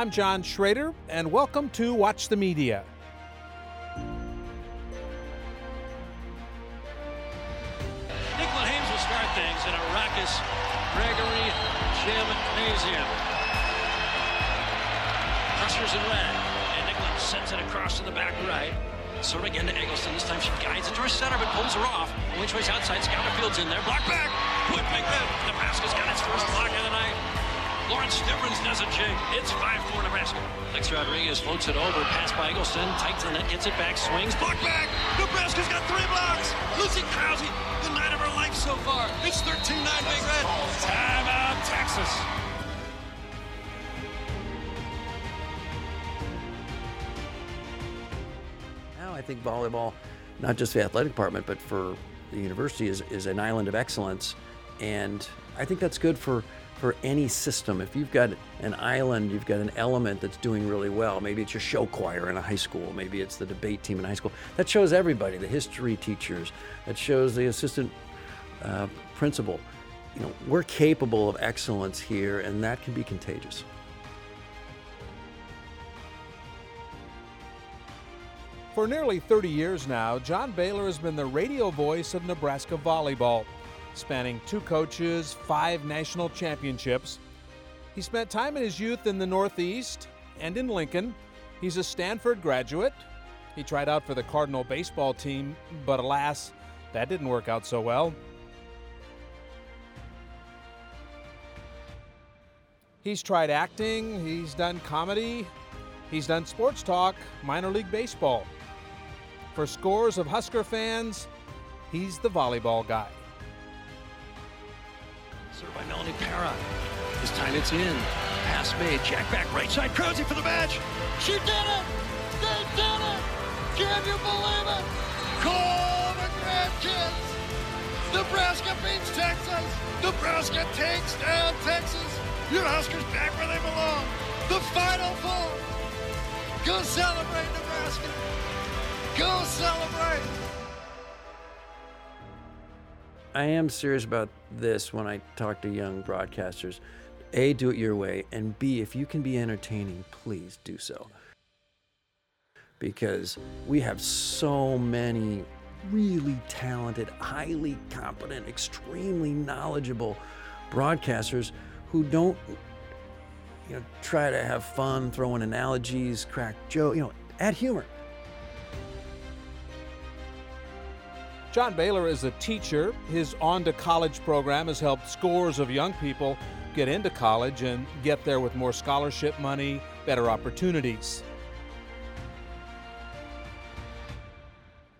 I'm John Schrader, and welcome to Watch the Media. Nicklin Hames will start things in a raucous Gregory Gymnasium. Huskers in red, and Nicklin sends it across to the back right. Serve again to Eggleston. This time she guides it to her center, but pulls her off. Only choice outside? Schouderfield's in there. Block back. Would make that. Nebraska's got its first block of the night. Lauren Stivrins does a jig. It's 5-4 Nebraska. Lex Rodriguez floats it over. Pass by Eggleston. Tight to the net. Gets it back. Swings. Block back. Nebraska's got three blocks. Lucy Krause. The night of her life so far. It's 13-9 Big Red. Timeout Texas. Now I think volleyball, not just the athletic department, but for the university, is, is an island of excellence. And I think that's good for, for any system. If you've got an island, you've got an element that's doing really well. Maybe it's your show choir in a high school. Maybe it's the debate team in high school. That shows everybody, the history teachers. That shows the assistant uh, principal. You know, we're capable of excellence here, and that can be contagious. For nearly 30 years now, John Baylor has been the radio voice of Nebraska volleyball, spanning two coaches, five national championships. He spent time in his youth in the Northeast and in Lincoln. He's a Stanford graduate. He tried out for the Cardinal baseball team, but alas, that didn't work out so well. He's tried acting, he's done comedy, he's done sports talk, minor league baseball. For scores of Husker fans, he's the volleyball guy. By Melanie Para. This time it's in. Pass made. Jack back right side. Krause for the match. She did it! They did it! Can you believe it? Call the grandkids! Nebraska beats Texas! Nebraska takes down Texas! Your Huskers back where they belong! The Final Four! Go celebrate, Nebraska! Go celebrate! I am serious about this when I talk to young broadcasters. A, do it your way, and B, if you can be entertaining, please do so. Because we have so many really talented, highly competent, extremely knowledgeable broadcasters who don't you know try to have fun throwing analogies, crack joke, you know, add humor. John Baylor is a teacher. His On to College program has helped scores of young people get into college and get there with more scholarship money, better opportunities.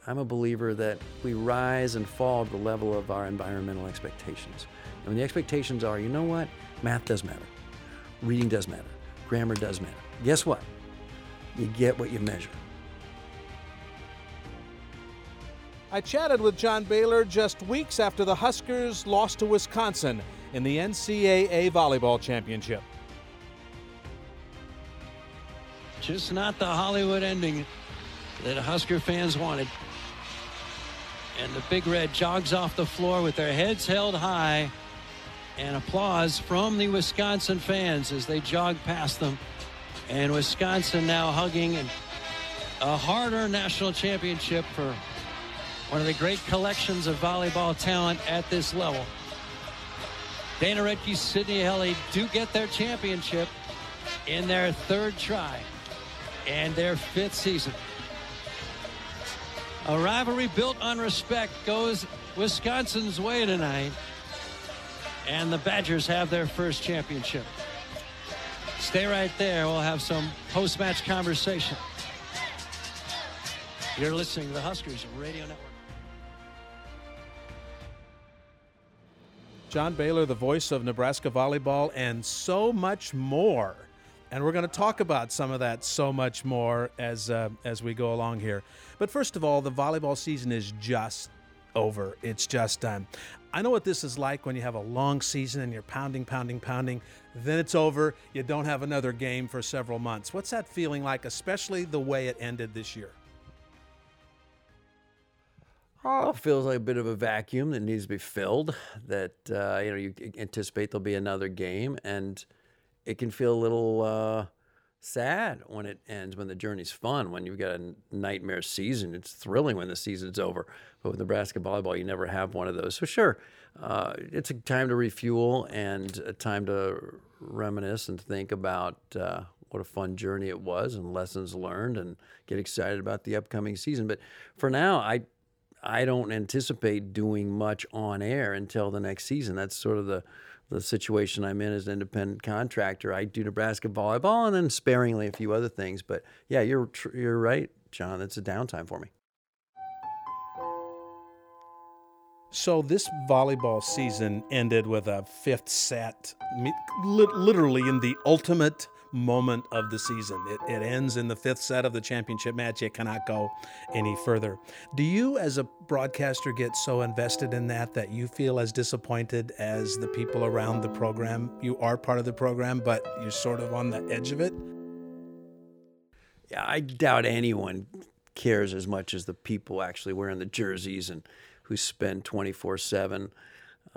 I'm a believer that we rise and fall to the level of our environmental expectations. And when the expectations are, you know what? Math does matter. Reading does matter. Grammar does matter. Guess what? You get what you measure. I chatted with John Baylor just weeks after the Huskers lost to Wisconsin in the NCAA Volleyball Championship. Just not the Hollywood ending that Husker fans wanted. And the Big Red jogs off the floor with their heads held high and applause from the Wisconsin fans as they jog past them. And Wisconsin now hugging a hard-earned national championship for one of the great collections of volleyball talent at this level. Dana Rettke, Sydney Hilley do get their championship in their third try and their fifth season. A rivalry built on respect goes Wisconsin's way tonight. And the Badgers have their first championship. Stay right there. We'll have some post match conversation. You're listening to the Huskers Radio Network. John Baylor, the voice of Nebraska volleyball, and so much more. And we're going to talk about some of that so much more as uh, as we go along here. But first of all, the volleyball season is just over. It's just done. I know what this is like when you have a long season and you're pounding, pounding, pounding. Then it's over. You don't have another game for several months. What's that feeling like, especially the way it ended this year? Oh, feels like a bit of a vacuum that needs to be filled. That uh, you know you anticipate there'll be another game, and it can feel a little uh, sad when it ends, when the journey's fun, when you've got a nightmare season. It's thrilling when the season's over. But with Nebraska volleyball, you never have one of those. So, sure, uh, it's a time to refuel and a time to reminisce and think about uh, what a fun journey it was and lessons learned and get excited about the upcoming season. But for now, I I don't anticipate doing much on air until the next season. That's sort of the the situation I'm in as an independent contractor. I do Nebraska volleyball and then sparingly a few other things. But yeah, you're you're right, John. It's a downtime for me. So this volleyball season ended with a fifth set, literally in the ultimate moment of the season. It, it ends in the fifth set of the championship match. It cannot go any further. Do you, as a broadcaster, get so invested in that that you feel as disappointed as the people around the program? You are part of the program, but you're sort of on the edge of it? Yeah, I doubt anyone cares as much as the people actually wearing the jerseys and who spend 24 7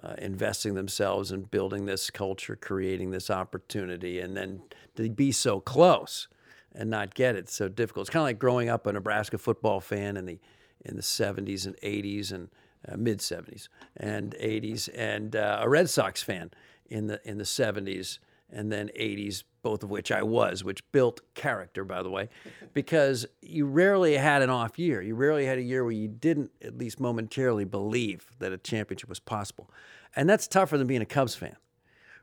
uh, investing themselves in building this culture, creating this opportunity, and then to be so close and not get it so difficult. It's kind of like growing up a Nebraska football fan in the in the 70s and 80s and uh, mid 70s and 80s, and uh, a Red Sox fan in the in the 70s and then 80s, both of which I was, which built character, by the way, because you rarely had an off year. You rarely had a year where you didn't, at least momentarily, believe that a championship was possible. And that's tougher than being a Cubs fan,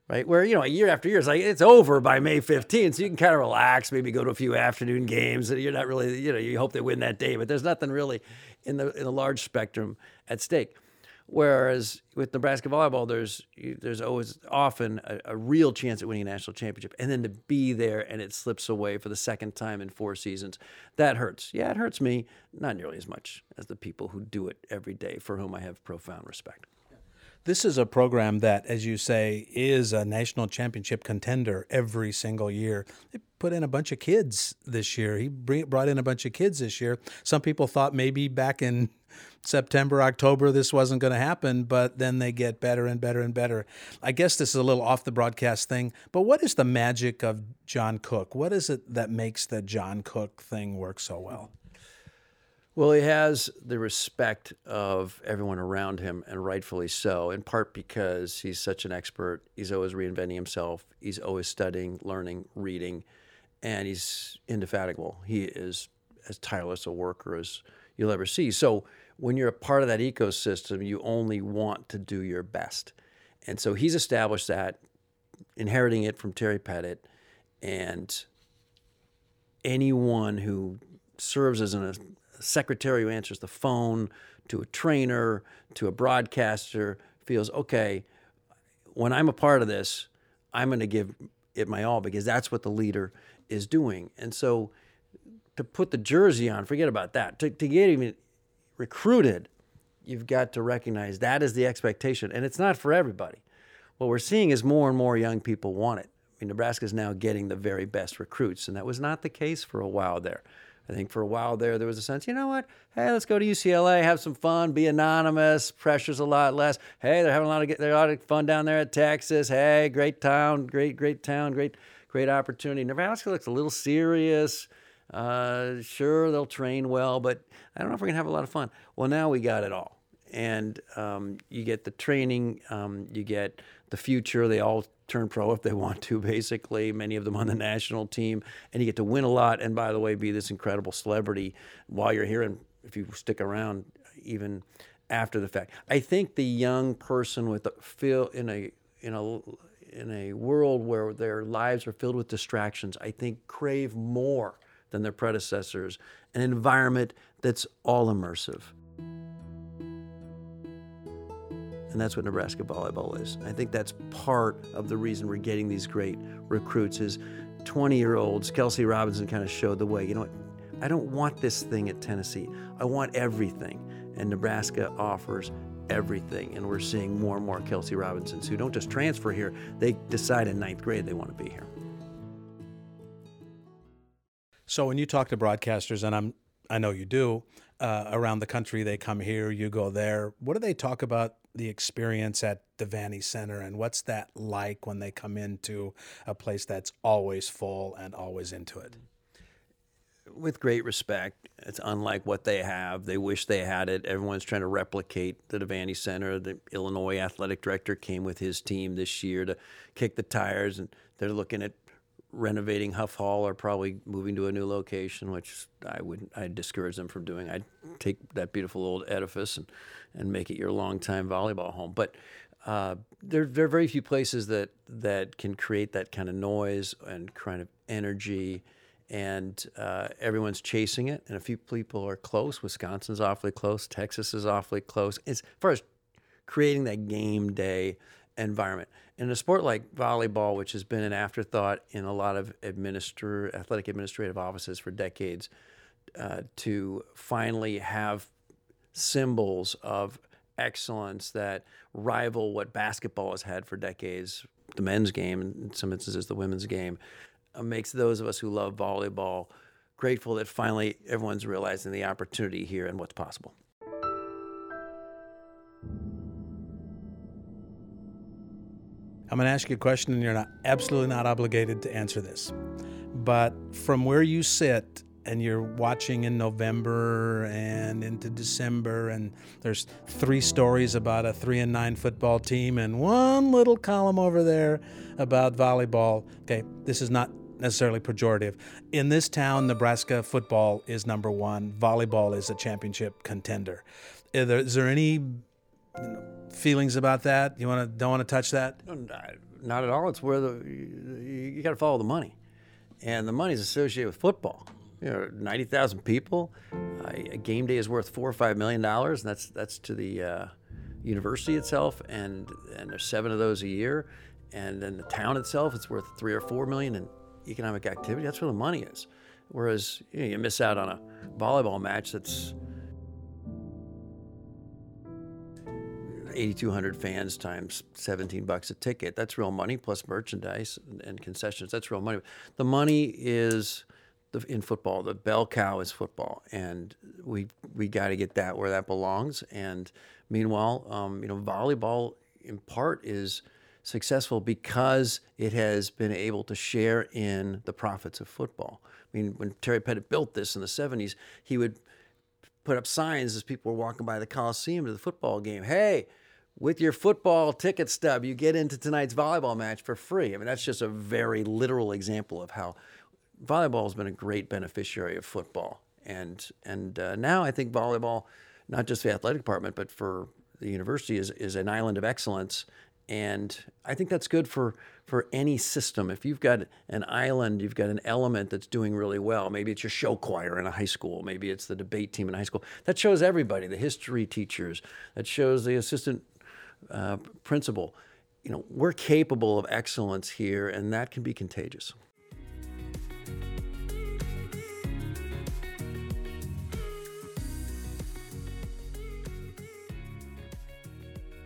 right? Where, you know, year after year, it's like it's over by May 15th. So you can kind of relax, maybe go to a few afternoon games. and You're not really, you know, you hope they win that day, but there's nothing really in the, in the large spectrum at stake. Whereas with Nebraska volleyball, there's there's always often a, a, real chance at winning a national championship, and then to be there and it slips away for the second time in four seasons, that hurts. Yeah, it hurts me, not nearly as much as the people who do it every day, for whom I have profound respect. This is a program that, as you say, is a national championship contender every single year. They put in a bunch of kids this year. He brought in a bunch of kids this year. Some people thought maybe back in September, October, this wasn't going to happen, but then they get better and better and better. I guess this is a little off the broadcast thing, but what is the magic of John Cook? What is it that makes the John Cook thing work so well? Well, he has the respect of everyone around him, and rightfully so, in part because he's such an expert. He's always reinventing himself, he's always studying, learning, reading, and he's indefatigable. He is as tireless a worker as you'll ever see. So, when you're a part of that ecosystem, you only want to do your best. And so he's established that, inheriting it from Terry Pettit, and anyone who serves as a secretary who answers the phone, to a trainer, to a broadcaster, feels okay, when I'm a part of this, I'm going to give it my all because that's what the leader is doing. And so to put the jersey on, forget about that. To, to get even recruited, you've got to recognize that is the expectation, and it's not for everybody. What we're seeing is more and more young people want it. I mean, Nebraska is now getting the very best recruits, and that was not the case for a while there. I think for a while there, there was a sense, you know what? Hey, let's go to UCLA, have some fun, be anonymous. Pressure's a lot less. Hey, they're having a lot of they're a lot of fun down there at Texas. Hey, great town, great great town, great great opportunity. Nebraska looks a little serious. Uh, sure, they'll train well, but I don't know if we're gonna have a lot of fun. Well, now we got it all, and um, you get the training, um, you get the future. They all turn pro if they want to, basically. Many of them on the national team, and you get to win a lot. And by the way, be this incredible celebrity while you're here, and if you stick around, even after the fact. I think the young person with the feel in a in a in a world where their lives are filled with distractions, I think crave more than their predecessors, an environment that's all immersive. And that's what Nebraska volleyball is. I think that's part of the reason we're getting these great recruits is 20 year olds. Kelsey Robinson kind of showed the way. You know what? I don't want this thing at Tennessee. I want everything. And Nebraska offers everything. And we're seeing more and more Kelsey Robinsons who don't just transfer here, they decide in ninth grade they want to be here. So when you talk to broadcasters, and I'm I know you do, uh, around the country, they come here, you go there. What do they talk about the experience at the Devaney Center and what's that like when they come into a place that's always full and always into it? Mm-hmm. With great respect, it's unlike what they have. They wish they had it. Everyone's trying to replicate the Devaney Center. The Illinois athletic director came with his team this year to kick the tires, and they're looking at renovating Huff Hall or probably moving to a new location, which I would I discourage them from doing. I'd take that beautiful old edifice and, and make it your longtime volleyball home. But uh, there, there are very few places that that can create that kind of noise and kind of energy, and uh, everyone's chasing it. And a few people are close. Wisconsin's awfully close. Texas is awfully close. As far as creating that game day environment. In a sport like volleyball, which has been an afterthought in a lot of administer, athletic administrative offices for decades, uh, to finally have symbols of excellence that rival what basketball has had for decades, the men's game, and in some instances the women's game, uh, makes those of us who love volleyball grateful that finally everyone's realizing the opportunity here and what's possible. I'm going to ask you a question, and you're not absolutely not obligated to answer this. But from where you sit and you're watching in November and into December, and there's three stories about a three and nine football team, and one little column over there about volleyball. Okay, this is not necessarily pejorative. In this town, Nebraska football is number one. Volleyball is a championship contender. Is there, is there any you know, feelings about that? You want to don't want to touch that? Not at all. It's where the you, you got to follow the money, and the money is associated with football. You know, ninety thousand people. Uh, a game day is worth four or five million dollars, and that's that's to the uh, university itself, and and there's seven of those a year, and then the town itself, it's worth three or four million in economic activity. That's where the money is. Whereas you, know, you miss out on a volleyball match that's 8,200 fans times 17 bucks a ticket. That's real money plus merchandise and concessions. That's real money. The money is the, in football. The bell cow is football, and we we got to get that where that belongs. And meanwhile, um, you know, volleyball in part is successful because it has been able to share in the profits of football. I mean, when Terry Pettit built this in the 70s, he would put up signs as people were walking by the Coliseum to the football game. Hey, with your football ticket stub, you get into tonight's volleyball match for free. I mean, that's just a very literal example of how volleyball has been a great beneficiary of football. And and uh, now I think volleyball, not just the athletic department, but for the university, is is an island of excellence. And I think that's good for for any system. If you've got an island, you've got an element that's doing really well. Maybe it's your show choir in a high school. Maybe it's the debate team in high school. That shows everybody, the history teachers. That shows the assistant uh, principal. You know, we're capable of excellence here, and that can be contagious.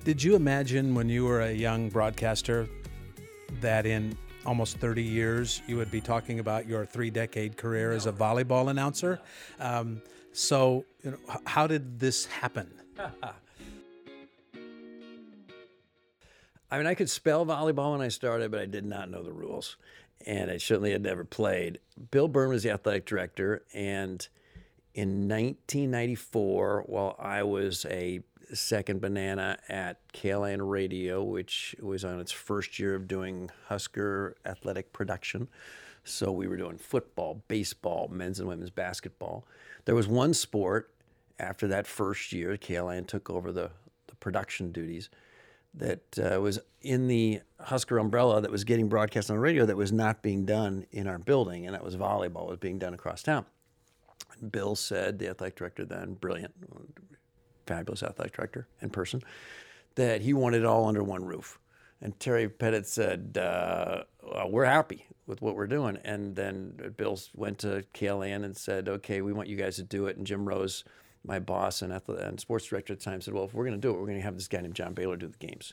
Did you imagine when you were a young broadcaster that in almost 30 years you would be talking about your three decade career as a volleyball announcer? Um, so, you know, how did this happen? I mean, I could spell volleyball when I started, but I did not know the rules. And I certainly had never played. Bill Byrne was the athletic director. And in 1994, while I was a second banana at KLIN Radio, which was on its first year of doing Husker athletic production. So we were doing football, baseball, men's and women's basketball. There was one sport after that first year, KLIN took over the, the production duties that uh, was in the Husker umbrella that was getting broadcast on the radio that was not being done in our building, and that was volleyball was being done across town. Bill said, the athletic director then, brilliant, fabulous athletic director in person, that he wanted it all under one roof. And Terry Pettit said, uh, well, "We're happy with what we're doing." And then Bill went to KLIN and said, "Okay, we want you guys to do it." And Jim Rose my boss and, and sports director at the time said, "Well, if we're going to do it, we're going to have this guy named John Baylor do the games."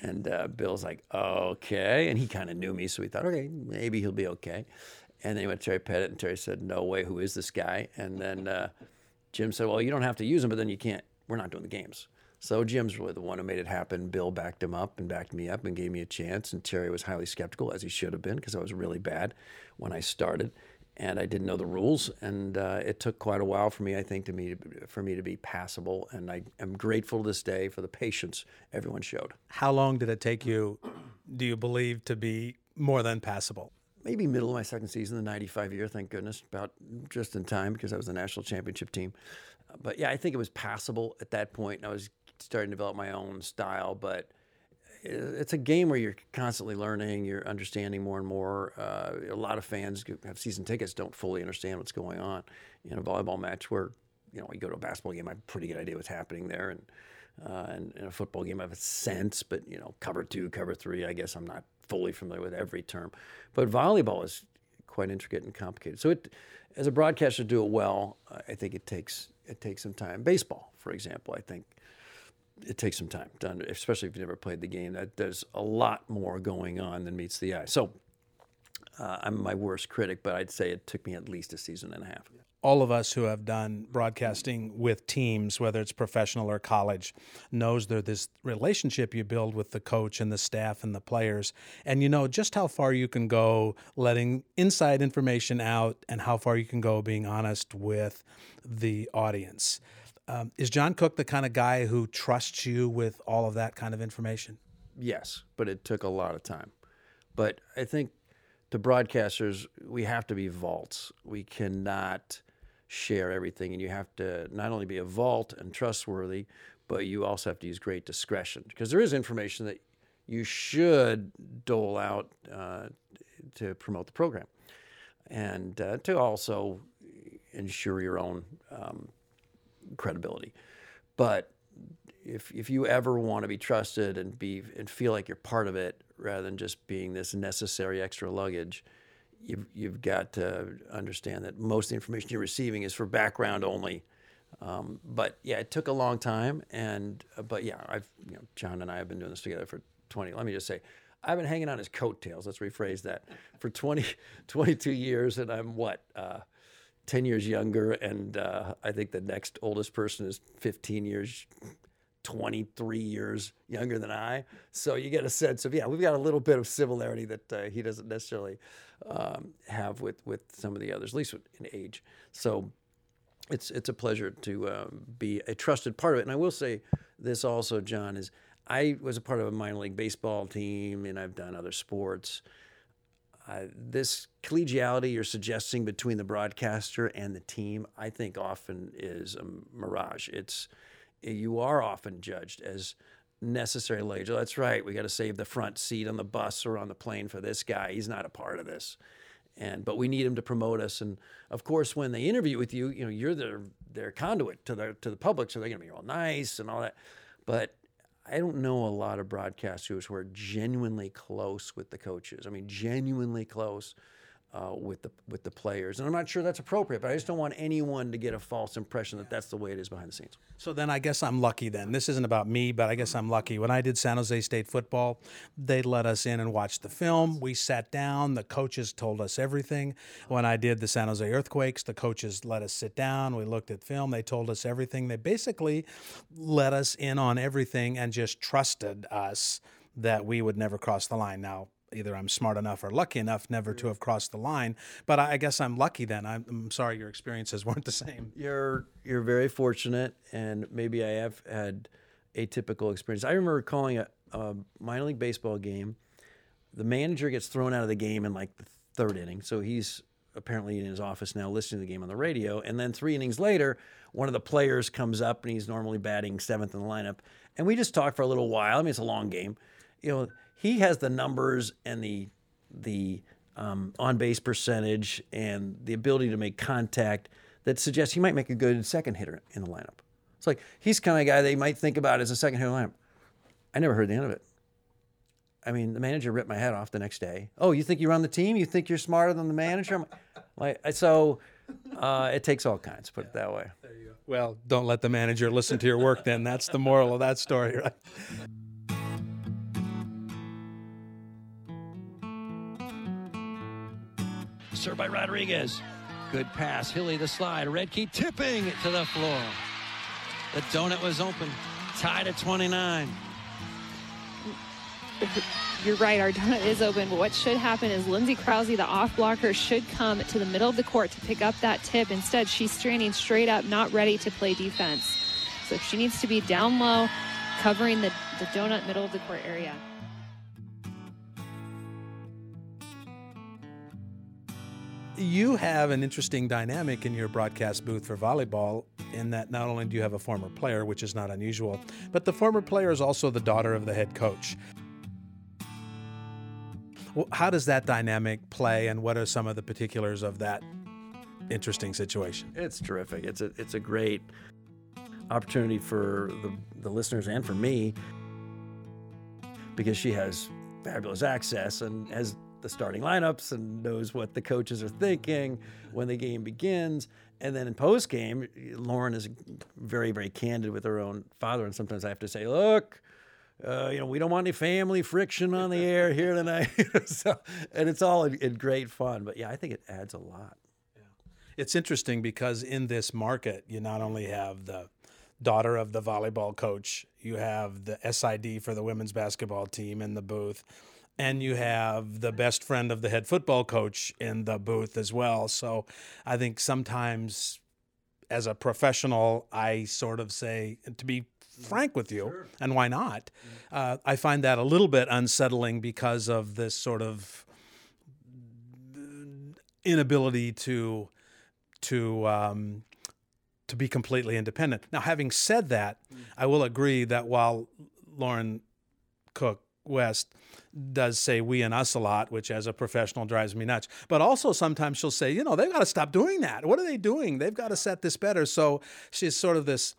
And uh, Bill's like, "Okay," and he kind of knew me, so he thought, "Okay, maybe he'll be okay." And then he went to Terry Pettit, and Terry said, "No way, who is this guy?" And then uh, Jim said, "Well, you don't have to use him, but then you can't. We're not doing the games." So Jim's really the one who made it happen. Bill backed him up and backed me up and gave me a chance. And Terry was highly skeptical, as he should have been, because I was really bad when I started, and I didn't know the rules. And uh, it took quite a while for me, I think, to me for me to be passable. And I am grateful to this day for the patience everyone showed. How long did it take you? Do you believe to be more than passable? maybe middle of my second season, the 95 year, thank goodness, about just in time because I was the national championship team. But yeah, I think it was passable at that point. I was starting to develop my own style, but it's a game where you're constantly learning, you're understanding more and more. Uh, a lot of fans who have season tickets don't fully understand what's going on in a volleyball match where, you know, you go to a basketball game, I have a pretty good idea what's happening there. And, uh, and in a football game, I have a sense, but, you know, cover two, cover three, I guess I'm not fully familiar with every term. But volleyball is quite intricate and complicated. So it, as a broadcaster, to do it well, I think it takes it takes some time. Baseball, for example, I think it takes some time, to, especially if you've never played the game. That there's a lot more going on than meets the eye. So uh, I'm my worst critic, but I'd say it took me at least a season and a half all of us who have done broadcasting with teams, whether it's professional or college, knows there's this relationship you build with the coach and the staff and the players, and you know just how far you can go letting inside information out, and how far you can go being honest with the audience. Um, is John Cook the kind of guy who trusts you with all of that kind of information? Yes, but it took a lot of time. But I think to broadcasters, we have to be vaults. We cannot share everything, and you have to not only be a vault and trustworthy, but you also have to use great discretion because there is information that you should dole out uh, to promote the program and uh, to also ensure your own um, credibility. But if if you ever want to be trusted and be and feel like you're part of it rather than just being this necessary extra luggage, you've, you've got to understand that most of the information you're receiving is for background only. Um, but yeah, it took a long time, and uh, but yeah, I've you know, John and I have been doing this together for 20. Let me just say, I've been hanging on his coattails. Let's rephrase that for 20, 22 years, and I'm what uh, 10 years younger, and uh, I think the next oldest person is 15 years 23 years younger than I. So you get a sense of, yeah, we've got a little bit of similarity that uh, he doesn't necessarily um, have with, with some of the others, at least in age. So it's, it's a pleasure to um, be a trusted part of it. And I will say this also, John, is I was a part of a minor league baseball team and I've done other sports. Uh, this collegiality you're suggesting between the broadcaster and the team, I think often is a mirage. It's you are often judged as necessary. Oh, that's right. We got to save the front seat on the bus or on the plane for this guy. He's not a part of this. And but we need him to promote us. And of course, when they interview with you, you know you're their their conduit to the to the public, so they're going to be all nice and all that. But I don't know a lot of broadcasters who are genuinely close with the coaches. I mean, genuinely close uh, with the with the players. And I'm not sure that's appropriate, but I just don't want anyone to get a false impression that that's the way it is behind the scenes. So then I guess I'm lucky then. This isn't about me, but I guess I'm lucky. When I did San Jose State football, they let us in and watch the film. We sat down, the coaches told us everything. When I did the San Jose Earthquakes, the coaches let us sit down. We looked at film, they told us everything. They basically let us in on everything and just trusted us that we would never cross the line. Now, either I'm smart enough or lucky enough never to mm. have crossed the line. But I guess I'm lucky then. I'm, I'm, sorry your experiences weren't the same. You're you're very fortunate, and maybe I have had atypical experience. I remember calling a, a minor league baseball game. The manager gets thrown out of the game in like the third inning, so he's apparently in his office now listening to the game on the radio. And then three innings later, one of the players comes up and he's normally batting seventh in the lineup, and we just talk for a little while. I mean, it's a long game, you know he has the numbers and the the um, on base percentage and the ability to make contact that suggests he might make a good second hitter in the lineup. It's like he's kind of guy they might think about as a second hitter lineup. I never heard the end of it. I mean, the manager ripped my head off the next day. Oh, you think you're on the team? You think you're smarter than the manager? like, so uh, it takes all kinds. Put it that way. Well, don't let the manager listen to your work. Then that's the moral of that story, right? Served by Rodriguez. Good pass. Hilley the slide. Rettke tipping to the floor. The donut was open. tied at 29. You're right, our donut is open, but what should happen is Lindsay Krause, the off blocker, should come to the middle of the court to pick up that tip. Instead, she's standing straight up, not ready to play defense. So she needs to be down low, covering the, the donut middle of the court area. You have an interesting dynamic in your broadcast booth for volleyball in that not only do you have a former player, which is not unusual, but the former player is also the daughter of the head coach. How does that dynamic play, and what are some of the particulars of that interesting situation? It's terrific. It's a it's a great opportunity for the, the listeners and for me because she has fabulous access and has the starting lineups and knows what the coaches are thinking when the game begins. And then in post game, Lauren is very, very candid with her own father. And sometimes I have to say, look, uh, you know, we don't want any family friction on the air here tonight. so, and it's all in, in, great fun. But yeah, I think it adds a lot. Yeah. It's interesting because in this market, you not only have the daughter of the volleyball coach, you have the SID for the women's basketball team in the booth and you have the best friend of the head football coach in the booth as well. So I think sometimes as a professional, I sort of say, to be frank with you, sure. and why not? Uh, I find that a little bit unsettling because of this sort of inability to to um, to be completely independent. Now, having said that, I will agree that while Lauren Cook West does say we and us a lot, which as a professional drives me nuts. But also sometimes she'll say, you know, they've got to stop doing that. What are they doing? They've got to set this better. So she's sort of this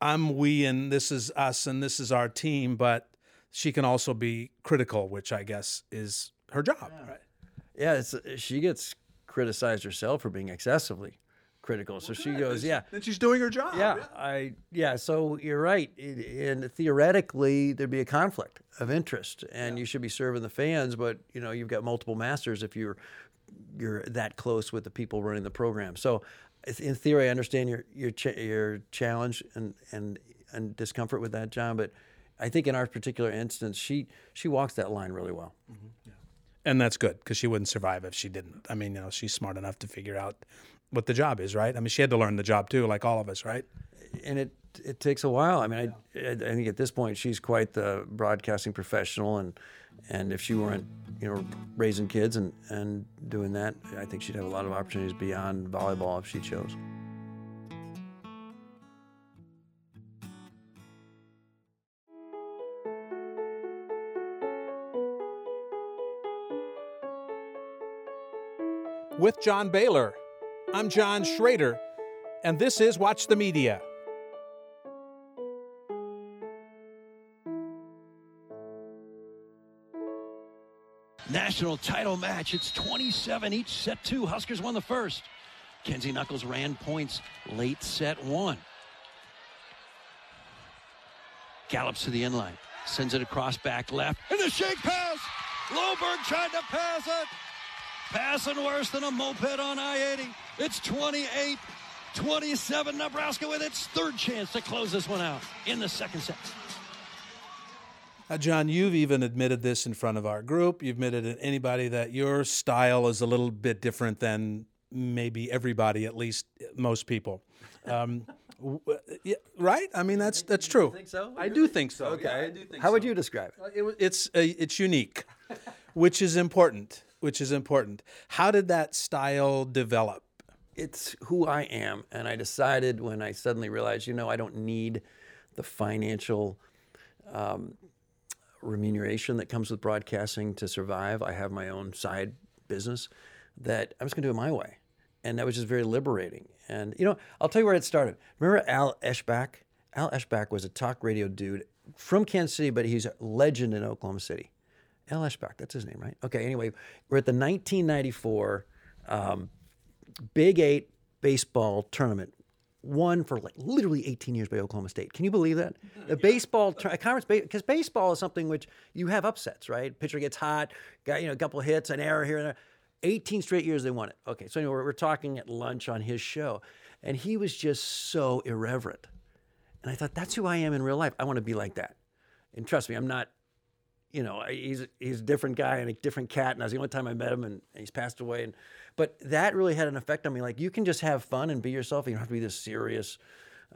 I'm we and this is us and this is our team, but she can also be critical, which I guess is her job. Yeah, right? yeah she gets criticized herself for being excessively critical. So she goes, yeah. Then she's doing her job. Yeah, yeah. I yeah. So you're right. And theoretically, there'd be a conflict of interest, and yeah. you should be serving the fans. But you know, you've got multiple masters if you're you're that close with the people running the program. So in theory, I understand your your ch- your challenge and and and discomfort with that, John. But I think in our particular instance, she she walks that line really well. Mm-hmm. Yeah. And that's good because she wouldn't survive if she didn't. I mean, you know, she's smart enough to figure out what the job is, right? I mean, she had to learn the job too, like all of us, right? And it it takes a while. I mean, yeah. I, I think at this point she's quite the broadcasting professional, and and if she weren't, you know, raising kids and and doing that, I think she'd have a lot of opportunities beyond volleyball if she chose. With John Baylor I'm John Schrader, and this is Watch the Media. National title match. It's 27 each, set two. Huskers won the first. Kenzie Knuckles ran points late set one. Gallops to the inline, sends it across back left, and the shake pass. Loberg tried to pass it. Passing worse than a moped on I 80. It's 28 27. Nebraska with its third chance to close this one out in the second set. Uh, John, you've even admitted this in front of our group. You've admitted to anybody that your style is a little bit different than maybe everybody, at least most people. Um, yeah, right? I mean, that's that's true. You think so? I do think so. Okay. Yeah, I do think How so. would you describe it? it it's uh, it's unique, which is important which is important. How did that style develop? It's who I am. And I decided when I suddenly realized, you know, I don't need the financial um, remuneration that comes with broadcasting to survive. I have my own side business that I'm just going to do it my way. And that was just very liberating. And, you know, I'll tell you where it started. Remember Al Eschbach? Al Eschbach was a talk radio dude from Kansas City, but he's a legend in Oklahoma City. Al Eschbach, that's his name, right? Okay, anyway, we're at the 1994 um, Big Eight baseball tournament, won for like literally 18 years by Oklahoma State. Can you believe that? The baseball tur- conference, because baseball is something which you have upsets, right? Pitcher gets hot, got you know a couple hits, an error here and there. 18 straight years they won it. Okay, so anyway, we're, we're talking at lunch on his show, and he was just so irreverent And I thought, that's who I am in real life. I want to be like that. And trust me, I'm not, you know, he's he's a different guy and a different cat. And that was the only time I met him, and he's passed away. And but that really had an effect on me. Like you can just have fun and be yourself. You don't have to be this serious,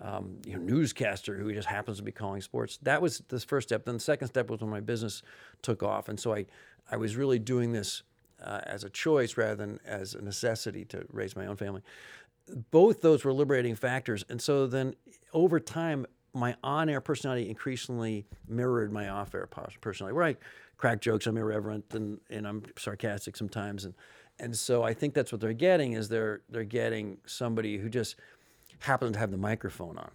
um, you know, newscaster who just happens to be calling sports. That was the first step. Then the second step was when my business took off, and so I I was really doing this uh, as a choice rather than as a necessity to raise my own family. Both those were liberating factors, and so then over time, my on-air personality increasingly mirrored my off-air personality, where I crack jokes, I'm irreverent, and, and I'm sarcastic sometimes, and and so I think that's what they're getting is they're they're getting somebody who just happens to have the microphone on.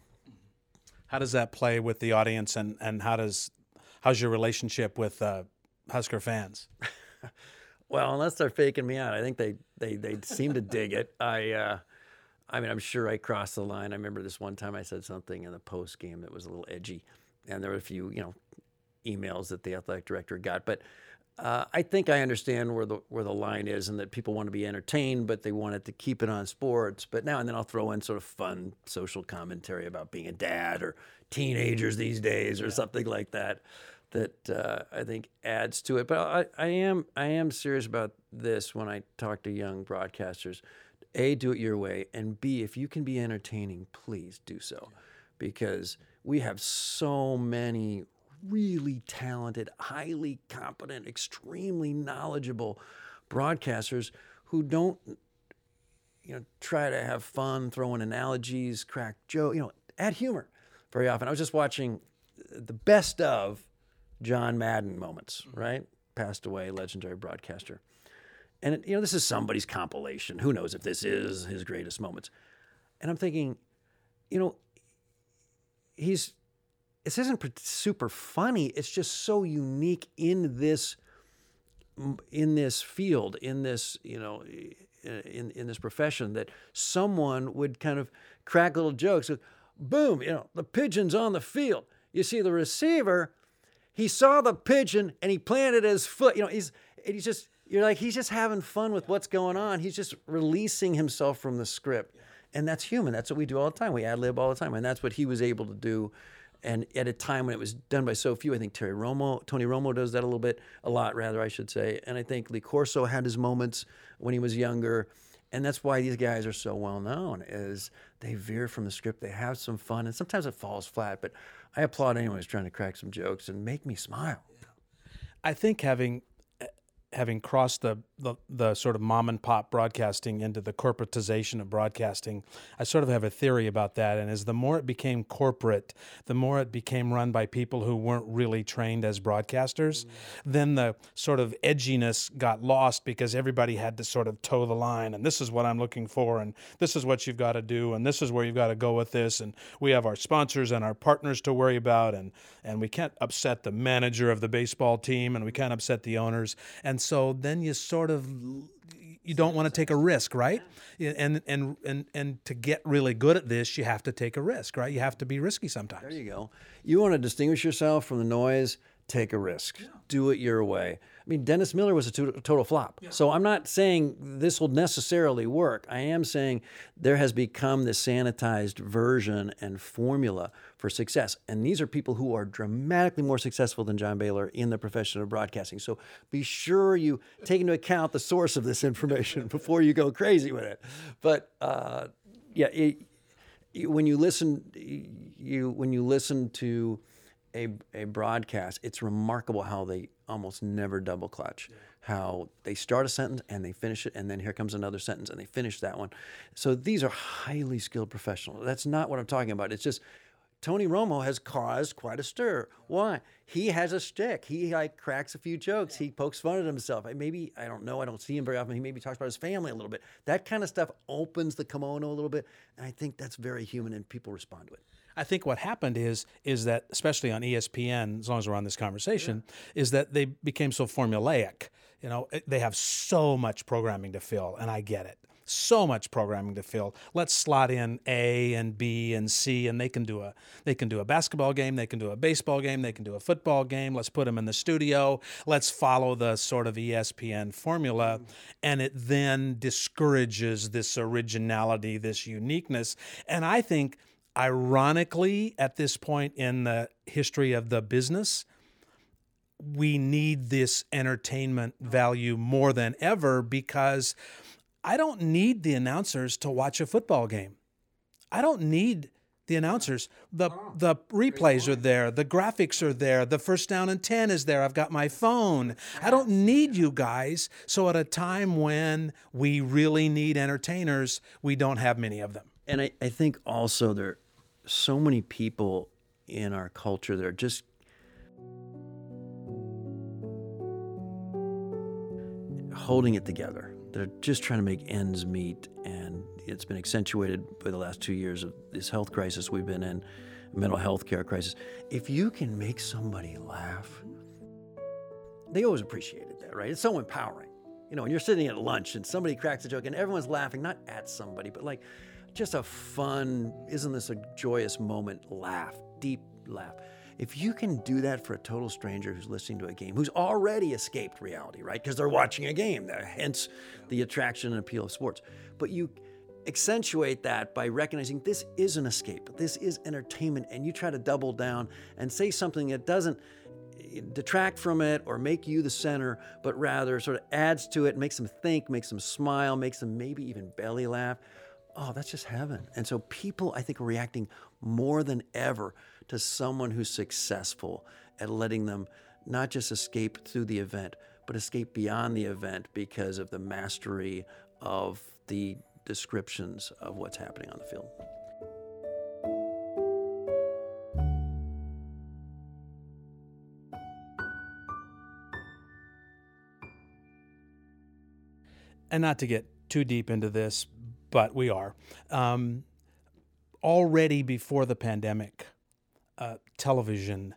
How does that play with the audience, and and how does how's your relationship with uh, Husker fans? well, unless they're faking me out, I think they they they seem to dig it. I. Uh, I mean, I'm sure I crossed the line. I remember this one time I said something in the post game that was a little edgy, and there were a few, you know, emails that the athletic director got. But uh, I think I understand where the where the line is, and that people want to be entertained, but they wanted to keep it on sports. But now and then I'll throw in sort of fun social commentary about being a dad or teenagers these days, or yeah. something like that. That uh, I think adds to it. But I, I am I am serious about this when I talk to young broadcasters a, do it your way, and B, if you can be entertaining, please do so. Because we have so many really talented, highly competent, extremely knowledgeable broadcasters who don't you know try to have fun throwing analogies crack joke you know add humor very often. I was just watching the best of john madden moments mm-hmm. right? Passed away legendary broadcaster and it, you know, this is somebody's compilation. Who knows if this is his greatest moments? And I'm thinking, you know, he's this isn't super funny. It's just so unique in this in this field, in this you know, in in this profession that someone would kind of crack little jokes. Boom! You know, the pigeon's on the field. You see the receiver. He saw the pigeon and he planted his foot. You know, he's he's just you're like he's just having fun with what's going on. He's just releasing himself from the script, and that's human. That's what we do all the time. We ad lib all the time, and that's what he was able to do. And at a time when it was done by so few, I think Terry Romo, Tony Romo does that a little bit, a lot rather, I should say. And I think Lee Corso had his moments when he was younger, and that's why these guys are so well known. Is they veer from the script, they have some fun, and sometimes it falls flat. But I applaud anyone who's trying to crack some jokes and make me smile. I think having having crossed the, the, the sort of mom and pop broadcasting into the corporatization of broadcasting, I sort of have a theory about that. And as the more it became corporate, the more it became run by people who weren't really trained as broadcasters, mm-hmm. then the sort of edginess got lost because everybody had to sort of toe the line. And this is what I'm looking for, and this is what you've got to do, and this is where you've got to go with this. And we have our sponsors and our partners to worry about, and and we can't upset the manager of the baseball team, and we can't upset the owners. And and so then you sort of you don't want to take a risk, right? And and and and to get really good at this, you have to take a risk, right? You have to be risky sometimes. There you go. You want to distinguish yourself from the noise, take a risk. Yeah. Do it your way. I mean, Dennis Miller was a total flop. Yeah. So I'm not saying this will necessarily work. I am saying there has become this sanitized version and formula for success. And these are people who are dramatically more successful than John Baylor in the profession of broadcasting. So be sure you take into account the source of this information before you go crazy with it. But uh, yeah, it, when you listen, you when you listen to a, a broadcast, it's remarkable how they almost never double clutch. How they start a sentence and they finish it, and then here comes another sentence and they finish that one. So these are highly skilled professionals. That's not what I'm talking about. It's just Tony Romo has caused quite a stir. Why? He has a stick. He like cracks a few jokes. He pokes fun at himself. Maybe I don't know. I don't see him very often. He maybe talks about his family a little bit. That kind of stuff opens the kimono a little bit, and I think that's very human, and people respond to it. I think what happened is is that especially on ESPN, as long as we're on this conversation, yeah. is that they became so formulaic. You know, they have so much programming to fill, and I get it. So much programming to fill. Let's slot in A and B and C, and they can do a they can do a basketball game, they can do a baseball game, they can do a football game. Let's put them in the studio. Let's follow the sort of ESPN formula, mm-hmm. and it then discourages this originality, this uniqueness. And I think ironically, at this point in the history of the business, we need this entertainment value more than ever because I don't need the announcers to watch a football game. I don't need the announcers. The the replays are there, the graphics are there, the first down and 10 is there. I've got my phone. I don't need you guys. So at a time when we really need entertainers, we don't have many of them. And I, I think also there are so many people in our culture that are just holding it together. They're just trying to make ends meet, and it's been accentuated by the last two years of this health crisis we've been in, mental health care crisis. If you can make somebody laugh, they always appreciated that, right? It's so empowering. You know, when you're sitting at lunch and somebody cracks a joke and everyone's laughing, not at somebody, but like just a fun, isn't this a joyous moment laugh, deep laugh. If you can do that for a total stranger who's listening to a game, who's already escaped reality, right? Because they're watching a game, hence the attraction and appeal of sports. But you accentuate that by recognizing this is an escape, this is entertainment, and you try to double down and say something that doesn't eh, detract from it or make you the center, but rather sort of adds to it, makes them think, makes them smile, makes them maybe even belly laugh. Oh, that's just heaven. And so people, I think, are reacting more than ever to someone who's successful at letting them not just escape through the event, but escape beyond the event because of the mastery of the descriptions of what's happening on the field. And not to get too deep into this, but we are. Um, already before the pandemic, uh, television,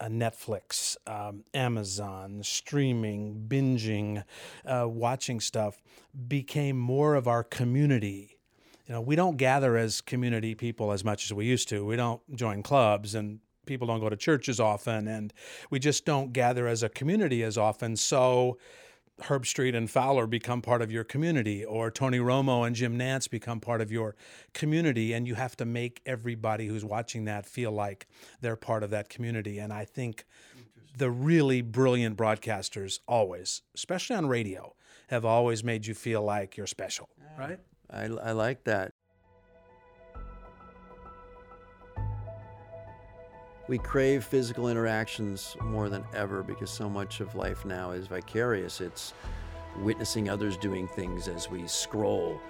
uh, Netflix, um, Amazon, streaming, binging, uh, watching stuff became more of our community. You know, we don't gather as community people as much as we used to. We don't join clubs and people don't go to church as often and we just don't gather as a community as often. So Herbstreit and Fowler become part of your community, or Tony Romo and Jim Nantz become part of your community, and you have to make everybody who's watching that feel like they're part of that community. And I think the really brilliant broadcasters always, especially on radio, have always made you feel like you're special, right? I, I like that. We crave physical interactions more than ever because so much of life now is vicarious. It's witnessing others doing things as we scroll.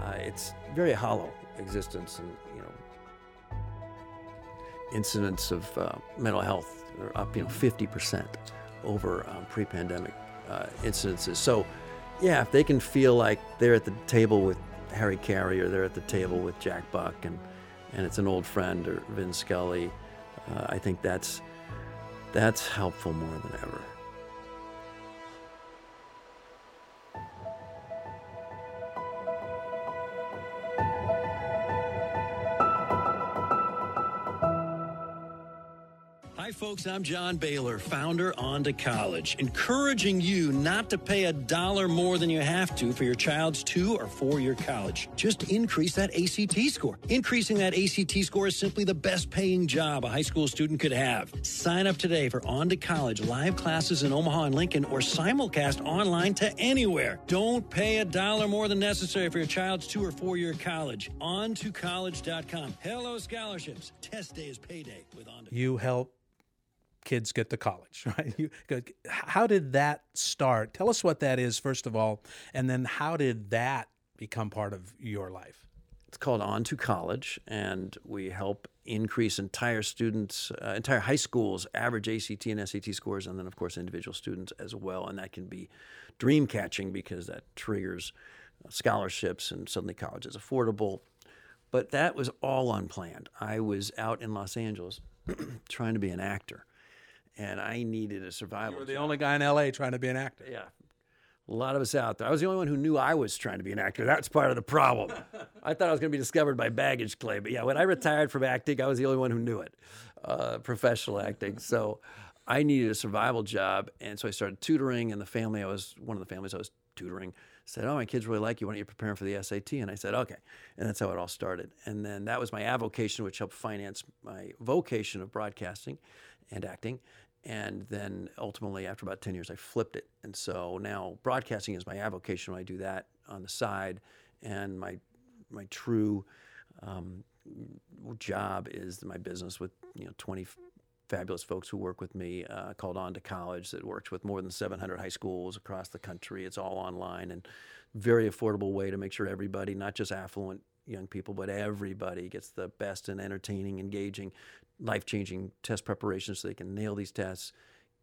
Uh, it's very hollow existence, and you know, incidents of uh, mental health are up, you know, 50% over um, pre-pandemic uh, incidences. So, yeah, if they can feel like they're at the table with Harry Caray or they're at the table with Jack Buck and and it's an old friend or Vin Scully Uh, I think that's that's helpful more than ever. Hi, folks. I'm John Baylor, founder On to College, encouraging you not to pay a dollar more than you have to for your child's two or four year college. Just increase that ACT score. Increasing that ACT score is simply the best paying job a high school student could have. Sign up today for On to College live classes in Omaha and Lincoln or simulcast online to anywhere. Don't pay a dollar more than necessary for your child's two or four year college. On to college.com. Hello, scholarships. Test day is payday with On to You help kids get to college, right? You, how did that start? Tell us what that is, first of all, and then how did that become part of your life? It's called On to College, and we help increase entire students, uh, entire high schools' average ACT and SAT scores, and then, of course, individual students as well. And that can be dream catching because that triggers uh, scholarships, and suddenly college is affordable. But that was all unplanned. I was out in Los Angeles trying to be an actor and I needed a survival. You were the job. only guy in LA trying to be an actor. Yeah. A lot of us out there. I was the only one who knew I was trying to be an actor. That's part of the problem. I thought I was going to be discovered by baggage claim. But yeah, when I retired from acting, I was the only one who knew it, uh, professional acting. So I needed a survival job. And so I started tutoring, and the family I was, one of the families I was tutoring, said, "Oh, my kids really like you. Why don't you prepare for the SAT?" And I said, "Okay." And that's how it all started. And then that was my avocation, which helped finance my vocation of broadcasting and acting. And then ultimately, after about 10 years, I flipped it. And so now broadcasting is my avocation. I do that on the side. And my, my true um, job is my business with you know 20 fabulous folks who work with me uh, called On to College that works with more than 700 high schools across the country. It's all online and very affordable way to make sure everybody, not just affluent young people, but everybody gets the best and entertaining, engaging, life changing test preparation so they can nail these tests,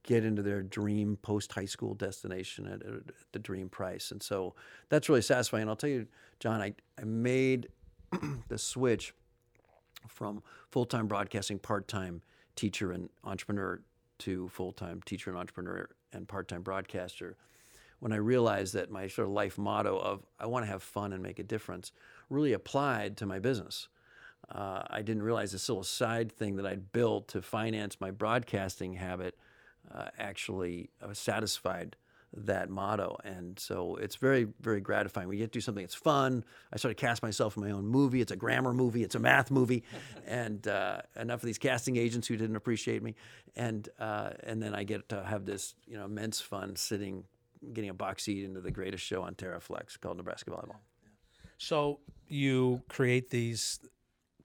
get into their dream post high school destination at, at, the dream price. And so that's really satisfying. And I'll tell you, John, I, I made the switch from full time broadcasting, part time teacher and entrepreneur to full time teacher and entrepreneur and part time broadcaster when I realized that my sort of life motto of I want to have fun and make a difference really applied to my business. Uh, I didn't realize this little side thing that I'd built to finance my broadcasting habit uh, actually uh, satisfied that motto. And so it's very, very gratifying. We get to do something that's fun. I sort of cast myself in my own movie. It's a grammar movie, it's a math movie. and uh, enough of these casting agents who didn't appreciate me. And, uh, and then I get to have this you know, immense fun sitting, getting a box seat into the greatest show on TerraFlex called Nebraska Volleyball. So you create these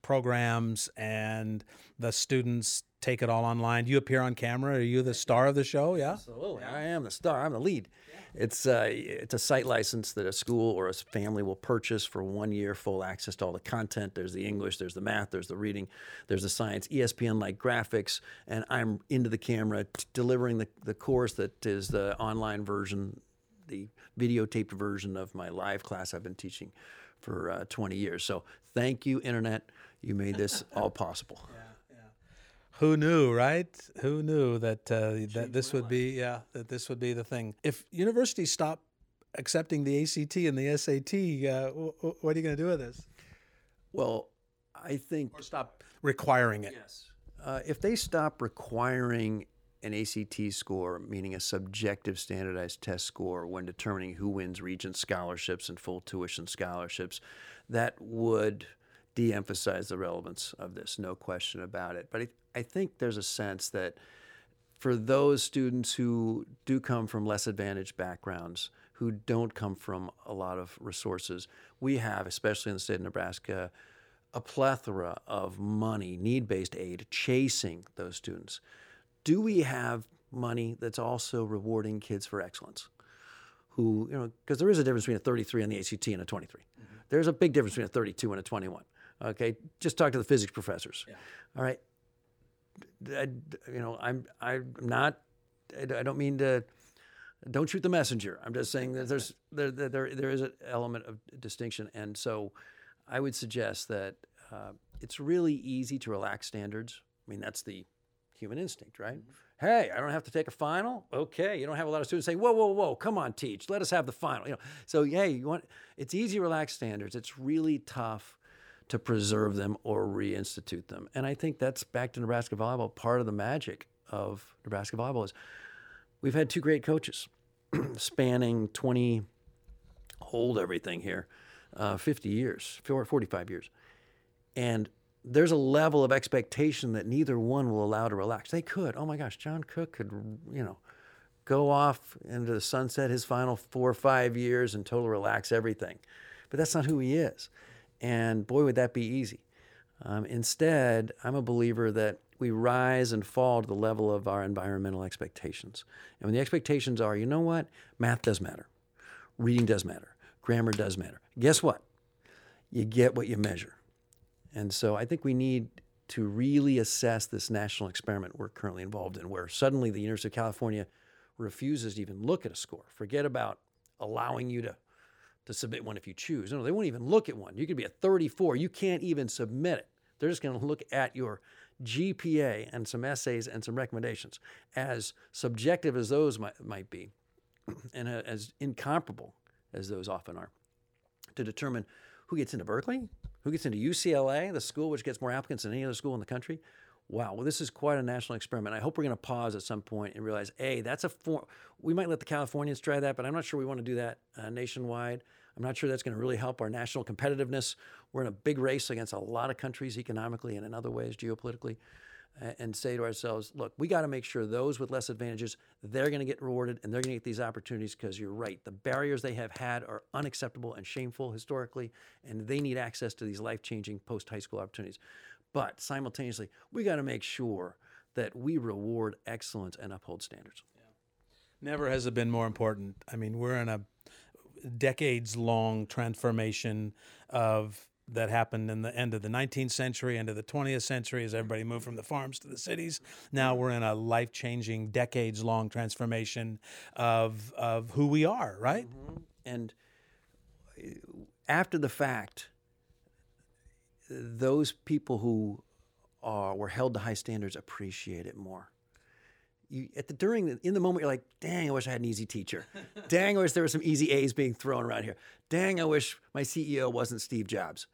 programs and the students take it all online. Do you appear on camera. Are you the star of the show? Yeah. Absolutely. I am the star. I'm the lead. It's uh, it's a site license that a school or a family will purchase for one year, full access to all the content. There's the English, there's the math, there's the reading, there's the science, ESPN like graphics, and I'm into the camera t- delivering the, the course that is the online version, the videotaped version of my live class I've been teaching for uh, 20 years. So thank you, Internet. You made this all possible. Who knew, right? Who knew that uh, that this would be yeah that this would be the thing? If universities stop accepting the ACT and the SAT, uh, w- what are you going to do with this? Well, I think or stop requiring it. Yes. Uh, if they stop requiring an ACT score, meaning a subjective standardized test score, when determining who wins Regent scholarships and full tuition scholarships, that would de emphasize the relevance of this, no question about it. But I, I think there's a sense that for those students who do come from less advantaged backgrounds, who don't come from a lot of resources, we have, especially in the state of Nebraska, a plethora of money, need based aid, chasing those students. Do we have money that's also rewarding kids for excellence? Who, you know, because there is a difference between a 33 on the ACT and a 23. Mm-hmm. There's a big difference between a 32 and a 21. Okay, just talk to the physics professors. Yeah. All right, I, you know, I'm I'm not. I don't mean to. Don't shoot the messenger. I'm just saying that there's there there there is an element of distinction, and so I would suggest that uh, it's really easy to relax standards. I mean, that's the human instinct, right? Mm-hmm. Hey, I don't have to take a final. Okay, you don't have a lot of students say, "Whoa, whoa, whoa, come on, teach. Let us have the final." You know, so hey, you want it's easy to relax standards. It's really tough to preserve them or reinstitute them. And I think that's back to Nebraska volleyball. Part of the magic of Nebraska volleyball is we've had two great coaches spanning 20, hold everything here, uh, 50 years, 45 years. And there's a level of expectation that neither one will allow to relax. They could. Oh my gosh, John Cook could, you know, go off into the sunset his final four or five years and totally relax everything. But that's not who he is. And boy, would that be easy. Um, instead, I'm a believer that we rise and fall to the level of our environmental expectations. And when the expectations are, you know what? Math does matter, reading does matter, grammar does matter. Guess what? You get what you measure. And so I think we need to really assess this national experiment we're currently involved in, where suddenly the University of California refuses to even look at a score. Forget about allowing you to to submit one if you choose. No, they won't even look at one. You could be at 34. You can't even submit it. They're just going to look at your GPA and some essays and some recommendations. As subjective as those might, might be, and uh, as incomparable as those often are, to determine who gets into Berkeley, who gets into UCLA, the school which gets more applicants than any other school in the country, wow, well, this is quite a national experiment. I hope we're going to pause at some point and realize, A, that's a form, we might let the Californians try that, but I'm not sure we want to do that uh, nationwide. I'm not sure that's going to really help our national competitiveness. We're in a big race against a lot of countries economically and in other ways geopolitically. And say to ourselves, look, we got to make sure those with less advantages, they're going to get rewarded and they're going to get these opportunities because you're right. The barriers they have had are unacceptable and shameful historically, and they need access to these life changing post high school opportunities. But simultaneously, we got to make sure that we reward excellence and uphold standards. Yeah. Never has it been more important. I mean, we're in a decades long transformation of that happened in the end of the 19th century, end of the 20th century, as everybody moved from the farms to the cities. Now we're in a life changing, decades long transformation of, of who we are, right? Mm-hmm. And after the fact, those people who are, were held to high standards appreciate it more you at the during the, in the moment you're like, dang, I wish I had an easy teacher. dang, I wish there were some easy A's being thrown around here. Dang, I wish my CEO wasn't Steve Jobs.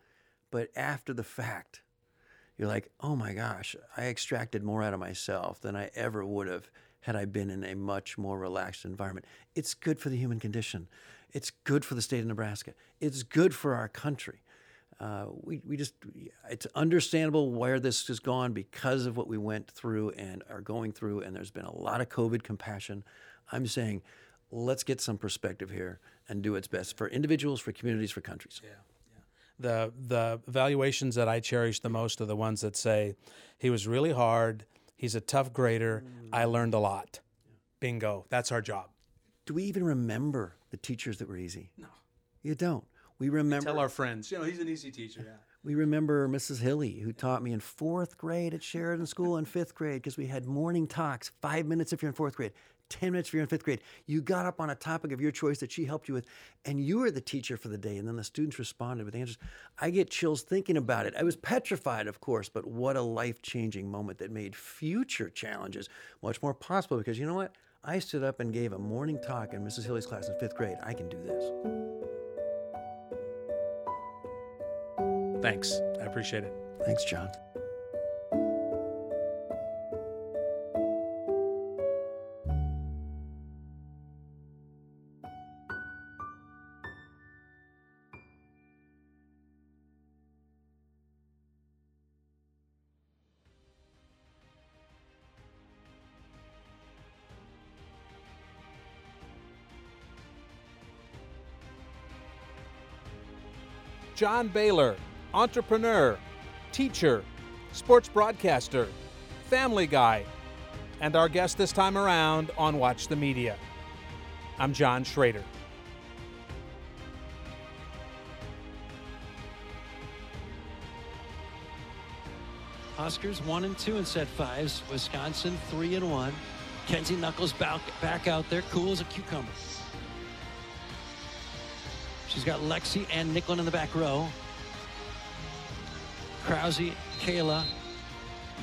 But after the fact, you're like, oh my gosh, I extracted more out of myself than I ever would have had I been in a much more relaxed environment. It's good for the human condition. It's good for the state of Nebraska. It's good for our country uh, we, we just, it's understandable where this has gone because of what we went through and are going through. And there's been a lot of COVID compassion. I'm saying, let's get some perspective here and do its best for individuals, for communities, for countries. Yeah. The, the evaluations that I cherish the most are the ones that say he was really hard, he's a tough grader, mm. I learned a lot. Yeah. Bingo, that's our job. Do we even remember the teachers that were easy? No. You don't. We remember. Tell our friends, you know, he's an easy teacher. Yeah. We remember Mrs. Hilly, who taught me in fourth grade at Sheridan School and fifth grade because we had morning talks, five minutes if you're in fourth grade, 10 minutes for you're in fifth grade. You got up on a topic of your choice that she helped you with, and you were the teacher for the day. And then the students responded with answers. I get chills thinking about it. I was petrified, of course, but what a life changing moment that made future challenges much more possible because you know what? I stood up and gave a morning talk in Mrs. Hilly's class in fifth grade. I can do this. Thanks. I appreciate it. Thanks, John. John Baylor entrepreneur, teacher, sports broadcaster, family guy, and our guest this time around on Watch the Media. I'm John Schrader. Huskers one and two in set fives. Wisconsin three and one. Kenzie Knuckles back, back out there, cool as a cucumber. She's got Lexi and Nicklin in the back row. Krause, Kayla,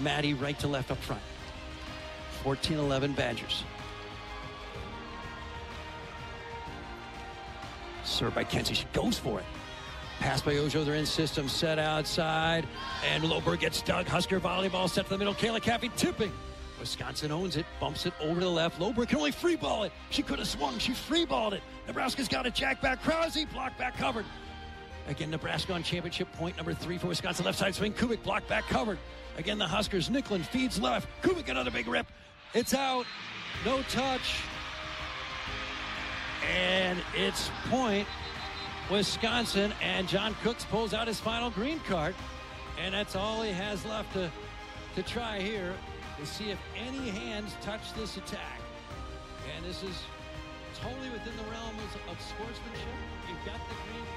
Madi right to left up front. 14-11 Badgers. Served by Kenzie. She goes for it. Pass by Ojo. They're in system. Set outside. And Loberg gets dug. Husker volleyball set to the middle. Kayla Caffey tipping. Wisconsin owns it. Bumps it over to the left. Loberg can only free ball it. She could have swung. She free balled it. Nebraska's got a jack back. Krause block back covered. Again, Nebraska on championship point number three for Wisconsin. Left side swing. Kubik block back covered. Again, the Huskers. Nicklin feeds left. Kubik another big rip. It's out. No touch. And it's point Wisconsin. And John Cooks pulls out his final green card. And that's all he has left to, to try here to see if any hands touch this attack. And this is totally within the realm of, sportsmanship. You've got the green.